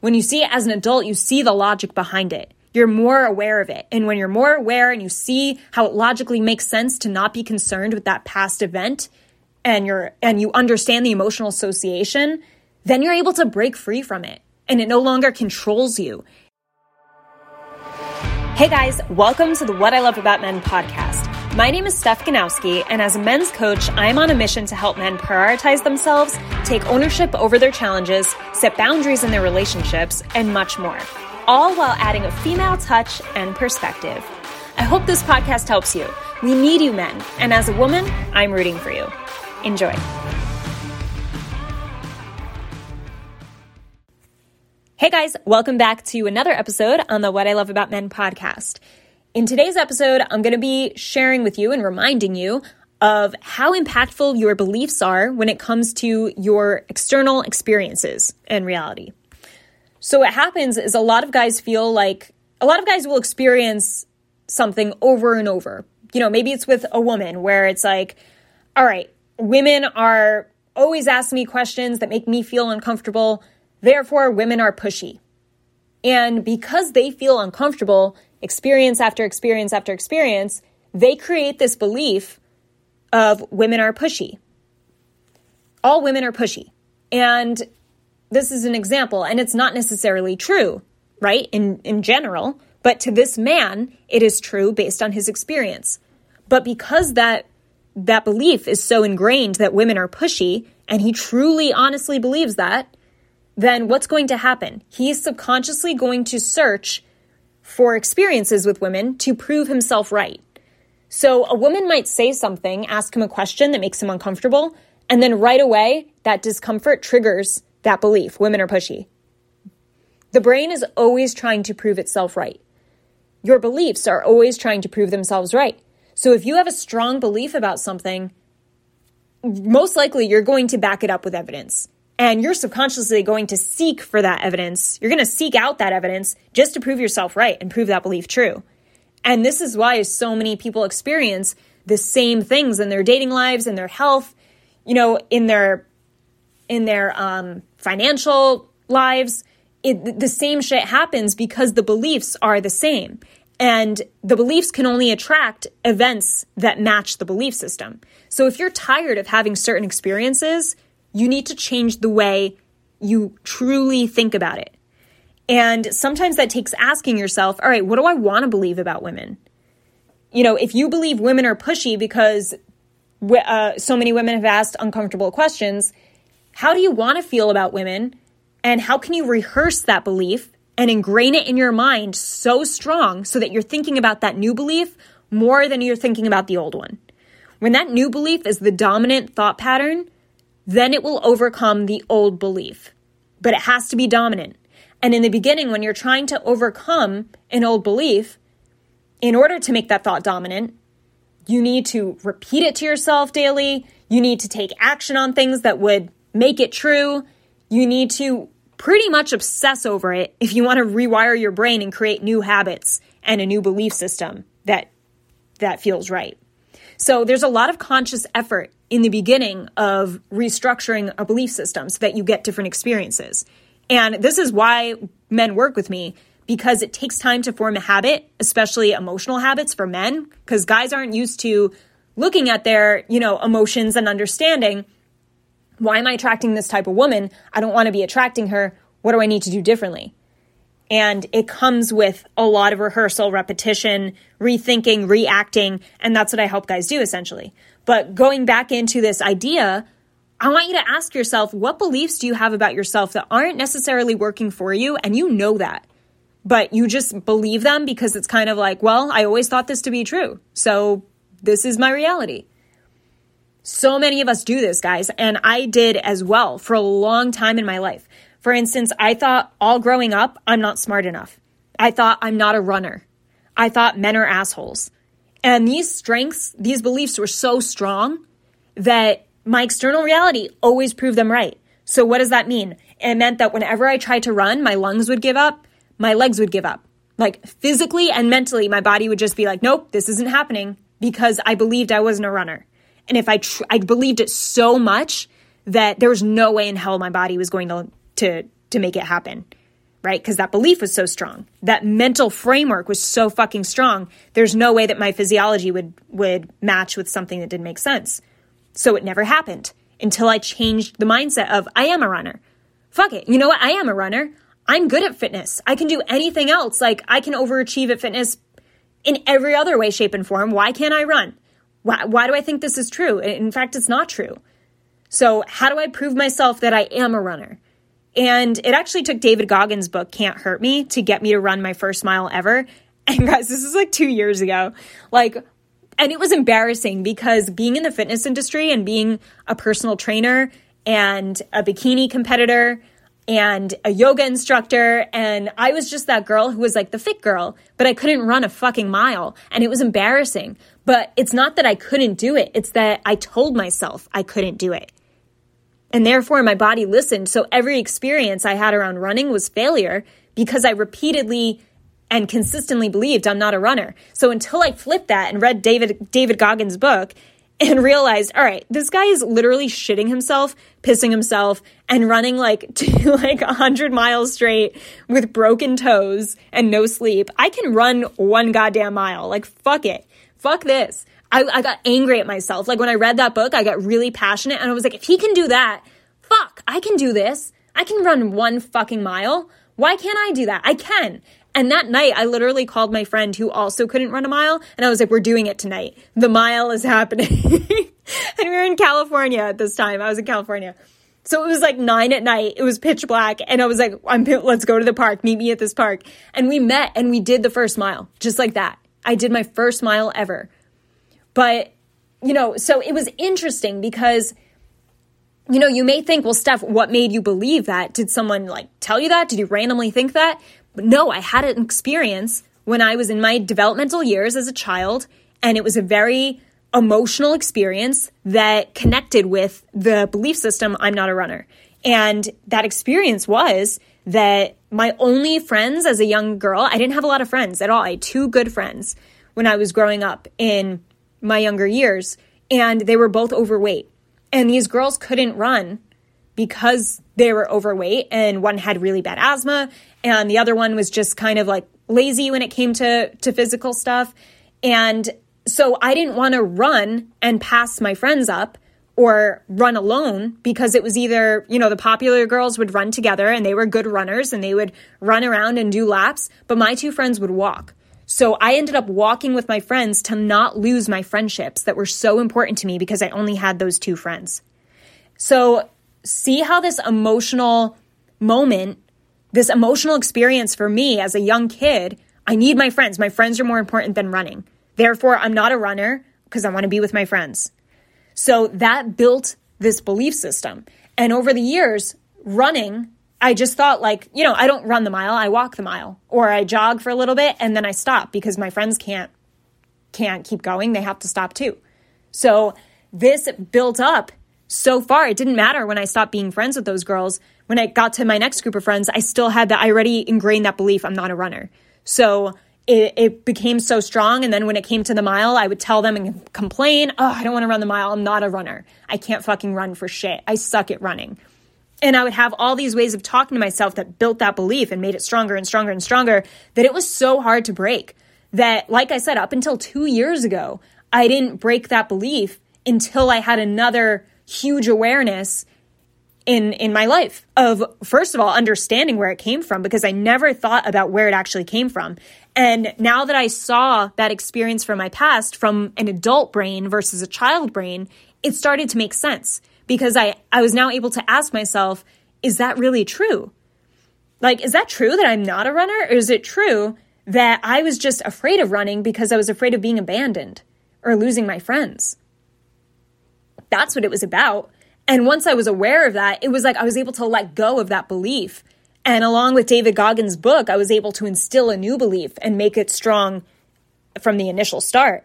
When you see it as an adult, you see the logic behind it. You're more aware of it. And when you're more aware and you see how it logically makes sense to not be concerned with that past event and you're and you understand the emotional association, then you're able to break free from it and it no longer controls you. Hey guys, welcome to the What I Love About Men podcast. My name is Steph Ganowski, and as a men's coach, I am on a mission to help men prioritize themselves, take ownership over their challenges, set boundaries in their relationships, and much more, all while adding a female touch and perspective. I hope this podcast helps you. We need you, men, and as a woman, I'm rooting for you. Enjoy. Hey guys, welcome back to another episode on the What I Love About Men podcast. In today's episode, I'm going to be sharing with you and reminding you of how impactful your beliefs are when it comes to your external experiences and reality. So, what happens is a lot of guys feel like a lot of guys will experience something over and over. You know, maybe it's with a woman where it's like, all right, women are always asking me questions that make me feel uncomfortable. Therefore, women are pushy. And because they feel uncomfortable, experience after experience after experience, they create this belief of women are pushy. All women are pushy. And this is an example, and it's not necessarily true, right? In, in general, but to this man, it is true based on his experience. But because that that belief is so ingrained that women are pushy, and he truly honestly believes that, then what's going to happen? He's subconsciously going to search for experiences with women to prove himself right. So a woman might say something, ask him a question that makes him uncomfortable, and then right away, that discomfort triggers that belief women are pushy. The brain is always trying to prove itself right. Your beliefs are always trying to prove themselves right. So if you have a strong belief about something, most likely you're going to back it up with evidence. And you're subconsciously going to seek for that evidence. You're going to seek out that evidence just to prove yourself right and prove that belief true. And this is why so many people experience the same things in their dating lives, in their health, you know, in their in their um, financial lives. It, the same shit happens because the beliefs are the same. And the beliefs can only attract events that match the belief system. So if you're tired of having certain experiences, you need to change the way you truly think about it. And sometimes that takes asking yourself, all right, what do I want to believe about women? You know, if you believe women are pushy because uh, so many women have asked uncomfortable questions, how do you want to feel about women? And how can you rehearse that belief and ingrain it in your mind so strong so that you're thinking about that new belief more than you're thinking about the old one? When that new belief is the dominant thought pattern, then it will overcome the old belief. But it has to be dominant. And in the beginning, when you're trying to overcome an old belief, in order to make that thought dominant, you need to repeat it to yourself daily. You need to take action on things that would make it true. You need to pretty much obsess over it if you want to rewire your brain and create new habits and a new belief system that that feels right. So there's a lot of conscious effort in the beginning of restructuring a belief system so that you get different experiences. And this is why men work with me because it takes time to form a habit, especially emotional habits for men, because guys aren't used to looking at their, you know, emotions and understanding why am I attracting this type of woman? I don't want to be attracting her. What do I need to do differently? And it comes with a lot of rehearsal, repetition, rethinking, reacting, and that's what I help guys do essentially. But going back into this idea, I want you to ask yourself what beliefs do you have about yourself that aren't necessarily working for you and you know that. But you just believe them because it's kind of like, well, I always thought this to be true. So this is my reality. So many of us do this, guys, and I did as well for a long time in my life. For instance, I thought all growing up, I'm not smart enough. I thought I'm not a runner. I thought men are assholes. And these strengths, these beliefs were so strong that my external reality always proved them right. So what does that mean? It meant that whenever I tried to run, my lungs would give up, my legs would give up. Like physically and mentally, my body would just be like, nope, this isn't happening because I believed I wasn't a runner. And if I, tr- I believed it so much that there was no way in hell my body was going to, to, to make it happen. Right? Because that belief was so strong. That mental framework was so fucking strong. There's no way that my physiology would would match with something that didn't make sense. So it never happened until I changed the mindset of I am a runner. Fuck it. You know what? I am a runner. I'm good at fitness. I can do anything else. Like I can overachieve at fitness in every other way, shape, and form. Why can't I run? Why, why do I think this is true? In fact, it's not true. So, how do I prove myself that I am a runner? And it actually took David Goggins' book, Can't Hurt Me, to get me to run my first mile ever. And guys, this is like two years ago. Like, and it was embarrassing because being in the fitness industry and being a personal trainer and a bikini competitor and a yoga instructor. And I was just that girl who was like the fit girl, but I couldn't run a fucking mile. And it was embarrassing. But it's not that I couldn't do it, it's that I told myself I couldn't do it. And therefore, my body listened. So every experience I had around running was failure because I repeatedly and consistently believed I'm not a runner. So until I flipped that and read David David Goggins' book and realized, all right, this guy is literally shitting himself, pissing himself, and running like to like 100 miles straight with broken toes and no sleep. I can run one goddamn mile. Like, fuck it. Fuck this. I, I got angry at myself. Like when I read that book, I got really passionate and I was like, if he can do that, fuck, I can do this. I can run one fucking mile. Why can't I do that? I can. And that night, I literally called my friend who also couldn't run a mile, and I was like, We're doing it tonight. The mile is happening. and we were in California at this time. I was in California. So it was like nine at night. It was pitch black. And I was like, I'm, let's go to the park. Meet me at this park. And we met and we did the first mile, just like that. I did my first mile ever. But, you know, so it was interesting because you know, you may think, well, Steph, what made you believe that? Did someone like tell you that? Did you randomly think that? But no, I had an experience when I was in my developmental years as a child, and it was a very emotional experience that connected with the belief system I'm not a runner. And that experience was that my only friends as a young girl, I didn't have a lot of friends at all. I had two good friends when I was growing up in my younger years, and they were both overweight. And these girls couldn't run because they were overweight, and one had really bad asthma, and the other one was just kind of like lazy when it came to, to physical stuff. And so I didn't want to run and pass my friends up or run alone because it was either, you know, the popular girls would run together and they were good runners and they would run around and do laps, but my two friends would walk. So I ended up walking with my friends to not lose my friendships that were so important to me because I only had those two friends. So see how this emotional moment, this emotional experience for me as a young kid, I need my friends. My friends are more important than running. Therefore, I'm not a runner because I want to be with my friends. So that built this belief system. And over the years, running I just thought like, you know, I don't run the mile, I walk the mile or I jog for a little bit and then I stop because my friends can't can't keep going, they have to stop too. So this built up so far. It didn't matter when I stopped being friends with those girls. When I got to my next group of friends, I still had that I already ingrained that belief I'm not a runner. So it, it became so strong. And then when it came to the mile, I would tell them and complain, Oh, I don't want to run the mile. I'm not a runner. I can't fucking run for shit. I suck at running. And I would have all these ways of talking to myself that built that belief and made it stronger and stronger and stronger that it was so hard to break. That, like I said, up until two years ago, I didn't break that belief until I had another huge awareness in in my life of first of all understanding where it came from because I never thought about where it actually came from. And now that I saw that experience from my past from an adult brain versus a child brain, it started to make sense because I, I was now able to ask myself, is that really true? Like, is that true that I'm not a runner? Or is it true that I was just afraid of running because I was afraid of being abandoned or losing my friends? That's what it was about. And once I was aware of that, it was like I was able to let go of that belief. And along with David Goggins' book, I was able to instill a new belief and make it strong from the initial start.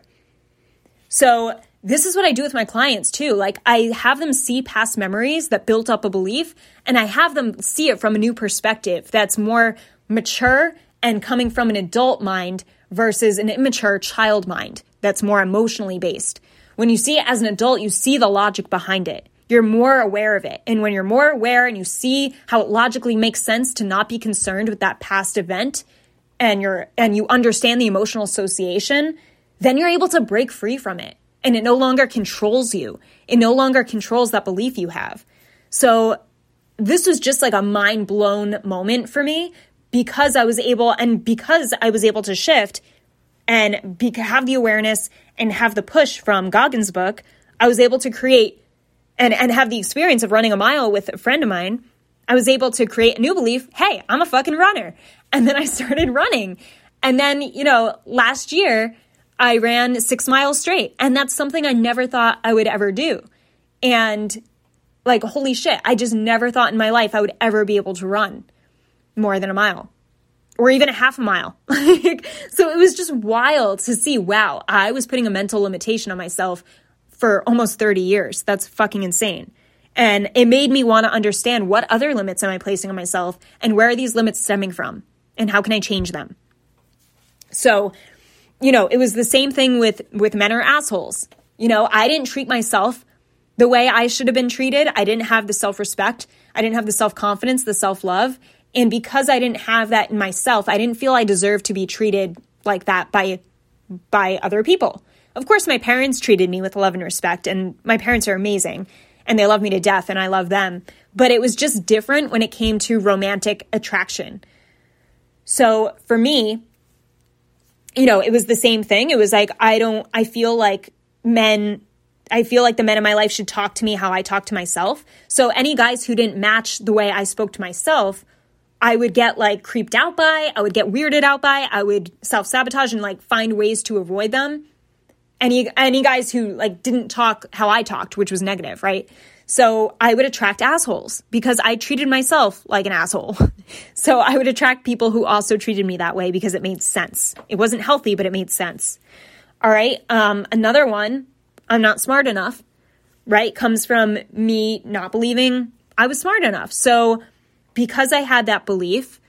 So this is what I do with my clients too. Like I have them see past memories that built up a belief and I have them see it from a new perspective that's more mature and coming from an adult mind versus an immature child mind that's more emotionally based. When you see it as an adult, you see the logic behind it. you're more aware of it. And when you're more aware and you see how it logically makes sense to not be concerned with that past event and you're and you understand the emotional association, then you're able to break free from it. And it no longer controls you. It no longer controls that belief you have. So this was just like a mind blown moment for me because I was able and because I was able to shift and be, have the awareness and have the push from Goggins' book, I was able to create and, and have the experience of running a mile with a friend of mine. I was able to create a new belief hey, I'm a fucking runner. And then I started running. And then, you know, last year I ran six miles straight. And that's something I never thought I would ever do. And like, holy shit, I just never thought in my life I would ever be able to run more than a mile or even a half a mile. so it was just wild to see, wow, I was putting a mental limitation on myself for almost 30 years. That's fucking insane. And it made me want to understand what other limits am I placing on myself and where are these limits stemming from and how can I change them? So, you know, it was the same thing with with men are assholes. You know, I didn't treat myself the way I should have been treated. I didn't have the self-respect. I didn't have the self-confidence, the self-love, and because I didn't have that in myself, I didn't feel I deserved to be treated like that by by other people. Of course, my parents treated me with love and respect, and my parents are amazing and they love me to death and I love them. But it was just different when it came to romantic attraction. So for me, you know, it was the same thing. It was like, I don't, I feel like men, I feel like the men in my life should talk to me how I talk to myself. So any guys who didn't match the way I spoke to myself I would get like creeped out by, I would get weirded out by, I would self sabotage and like find ways to avoid them. Any any guys who like didn't talk how I talked, which was negative, right? So I would attract assholes because I treated myself like an asshole. so I would attract people who also treated me that way because it made sense. It wasn't healthy, but it made sense. All right. Um, another one, I'm not smart enough, right? Comes from me not believing I was smart enough. So because I had that belief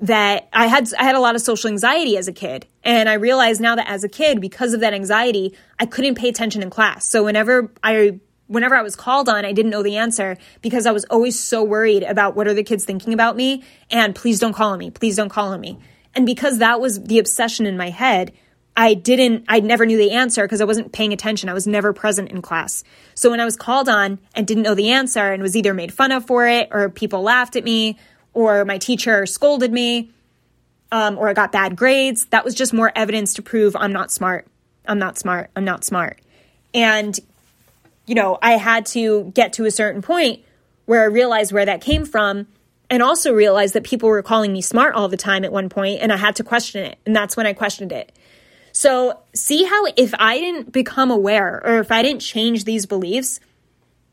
that I had I had a lot of social anxiety as a kid and I realized now that as a kid because of that anxiety I couldn't pay attention in class. So whenever I whenever I was called on I didn't know the answer because I was always so worried about what are the kids thinking about me and please don't call on me. Please don't call on me. And because that was the obsession in my head, I didn't, I never knew the answer because I wasn't paying attention. I was never present in class. So when I was called on and didn't know the answer and was either made fun of for it or people laughed at me or my teacher scolded me um, or I got bad grades, that was just more evidence to prove I'm not smart. I'm not smart. I'm not smart. And, you know, I had to get to a certain point where I realized where that came from and also realized that people were calling me smart all the time at one point and I had to question it. And that's when I questioned it. So, see how if I didn't become aware or if I didn't change these beliefs,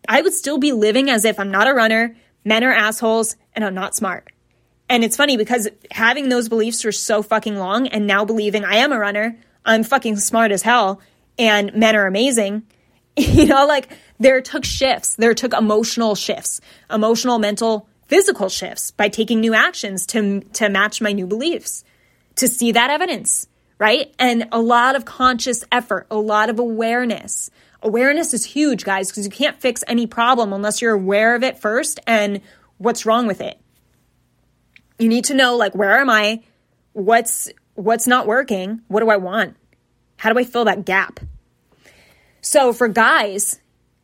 I would still be living as if I'm not a runner, men are assholes, and I'm not smart. And it's funny because having those beliefs for so fucking long and now believing I am a runner, I'm fucking smart as hell, and men are amazing, you know, like there took shifts, there took emotional shifts, emotional, mental, physical shifts by taking new actions to, to match my new beliefs, to see that evidence right? And a lot of conscious effort, a lot of awareness. Awareness is huge, guys, because you can't fix any problem unless you're aware of it first and what's wrong with it. You need to know like where am I? What's what's not working? What do I want? How do I fill that gap? So for guys,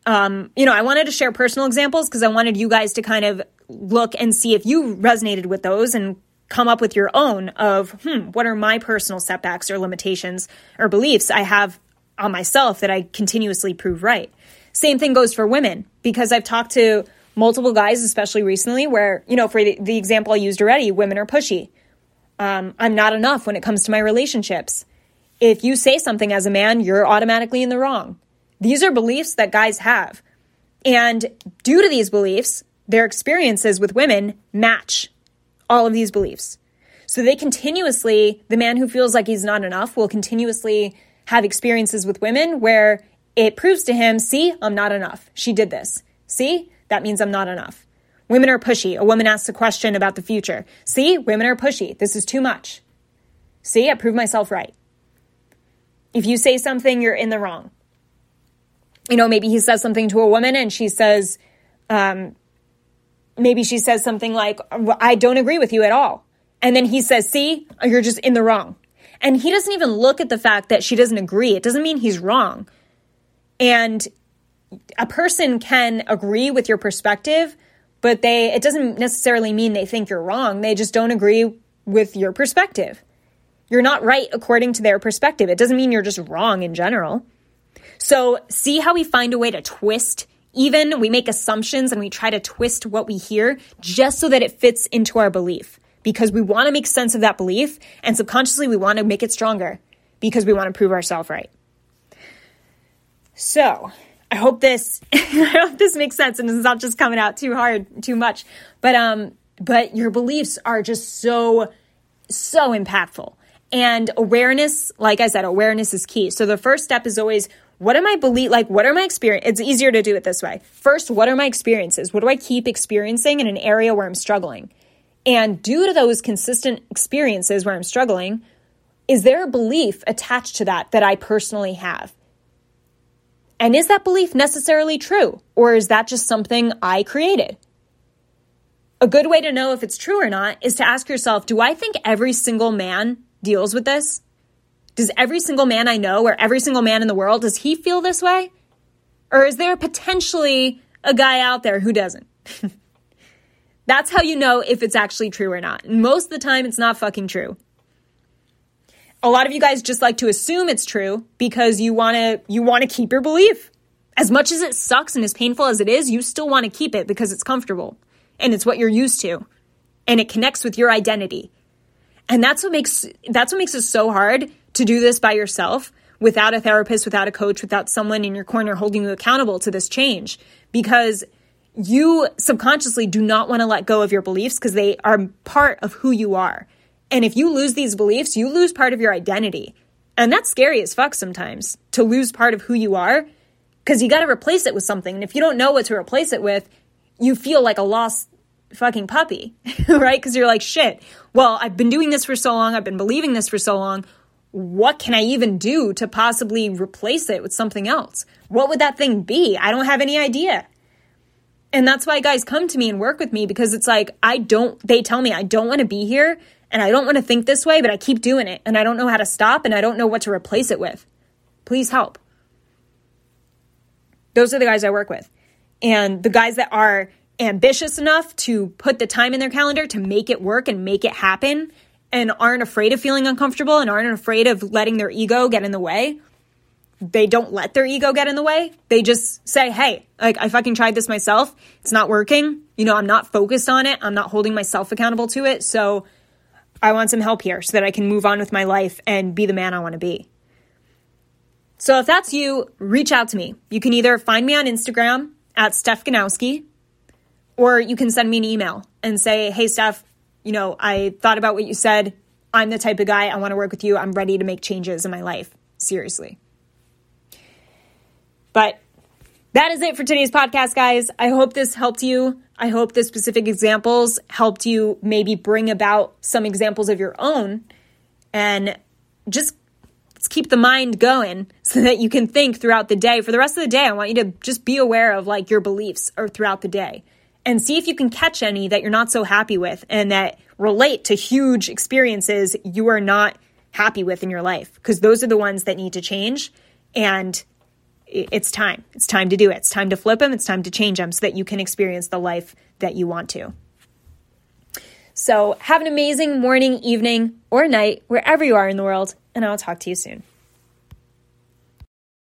um, you know, I wanted to share personal examples because I wanted you guys to kind of look and see if you resonated with those and come up with your own of, hmm, what are my personal setbacks or limitations or beliefs I have on myself that I continuously prove right. Same thing goes for women because I've talked to multiple guys, especially recently, where, you know, for the, the example I used already, women are pushy. Um, I'm not enough when it comes to my relationships. If you say something as a man, you're automatically in the wrong. These are beliefs that guys have. And due to these beliefs, their experiences with women match all of these beliefs. So they continuously, the man who feels like he's not enough will continuously have experiences with women where it proves to him, see, I'm not enough. She did this. See, that means I'm not enough. Women are pushy. A woman asks a question about the future. See, women are pushy. This is too much. See, I proved myself right. If you say something, you're in the wrong. You know, maybe he says something to a woman and she says, um, maybe she says something like, I don't agree with you at all. And then he says, See, you're just in the wrong. And he doesn't even look at the fact that she doesn't agree. It doesn't mean he's wrong. And a person can agree with your perspective, but they it doesn't necessarily mean they think you're wrong. They just don't agree with your perspective. You're not right according to their perspective. It doesn't mean you're just wrong in general. So, see how we find a way to twist even we make assumptions and we try to twist what we hear just so that it fits into our belief because we want to make sense of that belief and subconsciously we want to make it stronger because we want to prove ourselves right. So, I hope this I hope this makes sense and it's not just coming out too hard, too much. But um but your beliefs are just so so impactful. And awareness, like I said, awareness is key. So the first step is always what am I believe like what are my experience it's easier to do it this way. First, what are my experiences? What do I keep experiencing in an area where I'm struggling? And due to those consistent experiences where I'm struggling, is there a belief attached to that that I personally have? And is that belief necessarily true? Or is that just something I created? A good way to know if it's true or not is to ask yourself Do I think every single man deals with this? Does every single man I know or every single man in the world, does he feel this way? Or is there potentially a guy out there who doesn't? That's how you know if it's actually true or not. most of the time, it's not fucking true. A lot of you guys just like to assume it's true because you want to you want to keep your belief. As much as it sucks and as painful as it is, you still want to keep it because it's comfortable and it's what you're used to and it connects with your identity. And that's what makes that's what makes it so hard to do this by yourself without a therapist, without a coach, without someone in your corner holding you accountable to this change because you subconsciously do not want to let go of your beliefs because they are part of who you are. And if you lose these beliefs, you lose part of your identity. And that's scary as fuck sometimes to lose part of who you are because you got to replace it with something. And if you don't know what to replace it with, you feel like a lost fucking puppy, right? Because you're like, shit, well, I've been doing this for so long. I've been believing this for so long what can I even do to possibly replace it with something else? What would that thing be? I don't have any idea. And that's why guys come to me and work with me because it's like, I don't, they tell me I don't want to be here and I don't want to think this way, but I keep doing it and I don't know how to stop and I don't know what to replace it with. Please help. Those are the guys I work with. And the guys that are ambitious enough to put the time in their calendar to make it work and make it happen and aren't afraid of feeling uncomfortable and aren't afraid of letting their ego get in the way, they don't let their ego get in the way. They just say, hey, like I fucking tried this myself. It's not working. You know, I'm not focused on it. I'm not holding myself accountable to it. So I want some help here so that I can move on with my life and be the man I want to be. So if that's you, reach out to me. You can either find me on Instagram at Steph Ganowski, or you can send me an email and say, hey, Steph, you know, I thought about what you said. I'm the type of guy I want to work with you. I'm ready to make changes in my life. Seriously. But that is it for today's podcast, guys. I hope this helped you. I hope the specific examples helped you maybe bring about some examples of your own and just keep the mind going so that you can think throughout the day. For the rest of the day, I want you to just be aware of like your beliefs or throughout the day and see if you can catch any that you're not so happy with and that relate to huge experiences you are not happy with in your life. Because those are the ones that need to change and it's time. It's time to do it. It's time to flip them it's time to change them so that you can experience the life that you want to. So have an amazing morning evening or night wherever you are in the world and i'll talk to you soon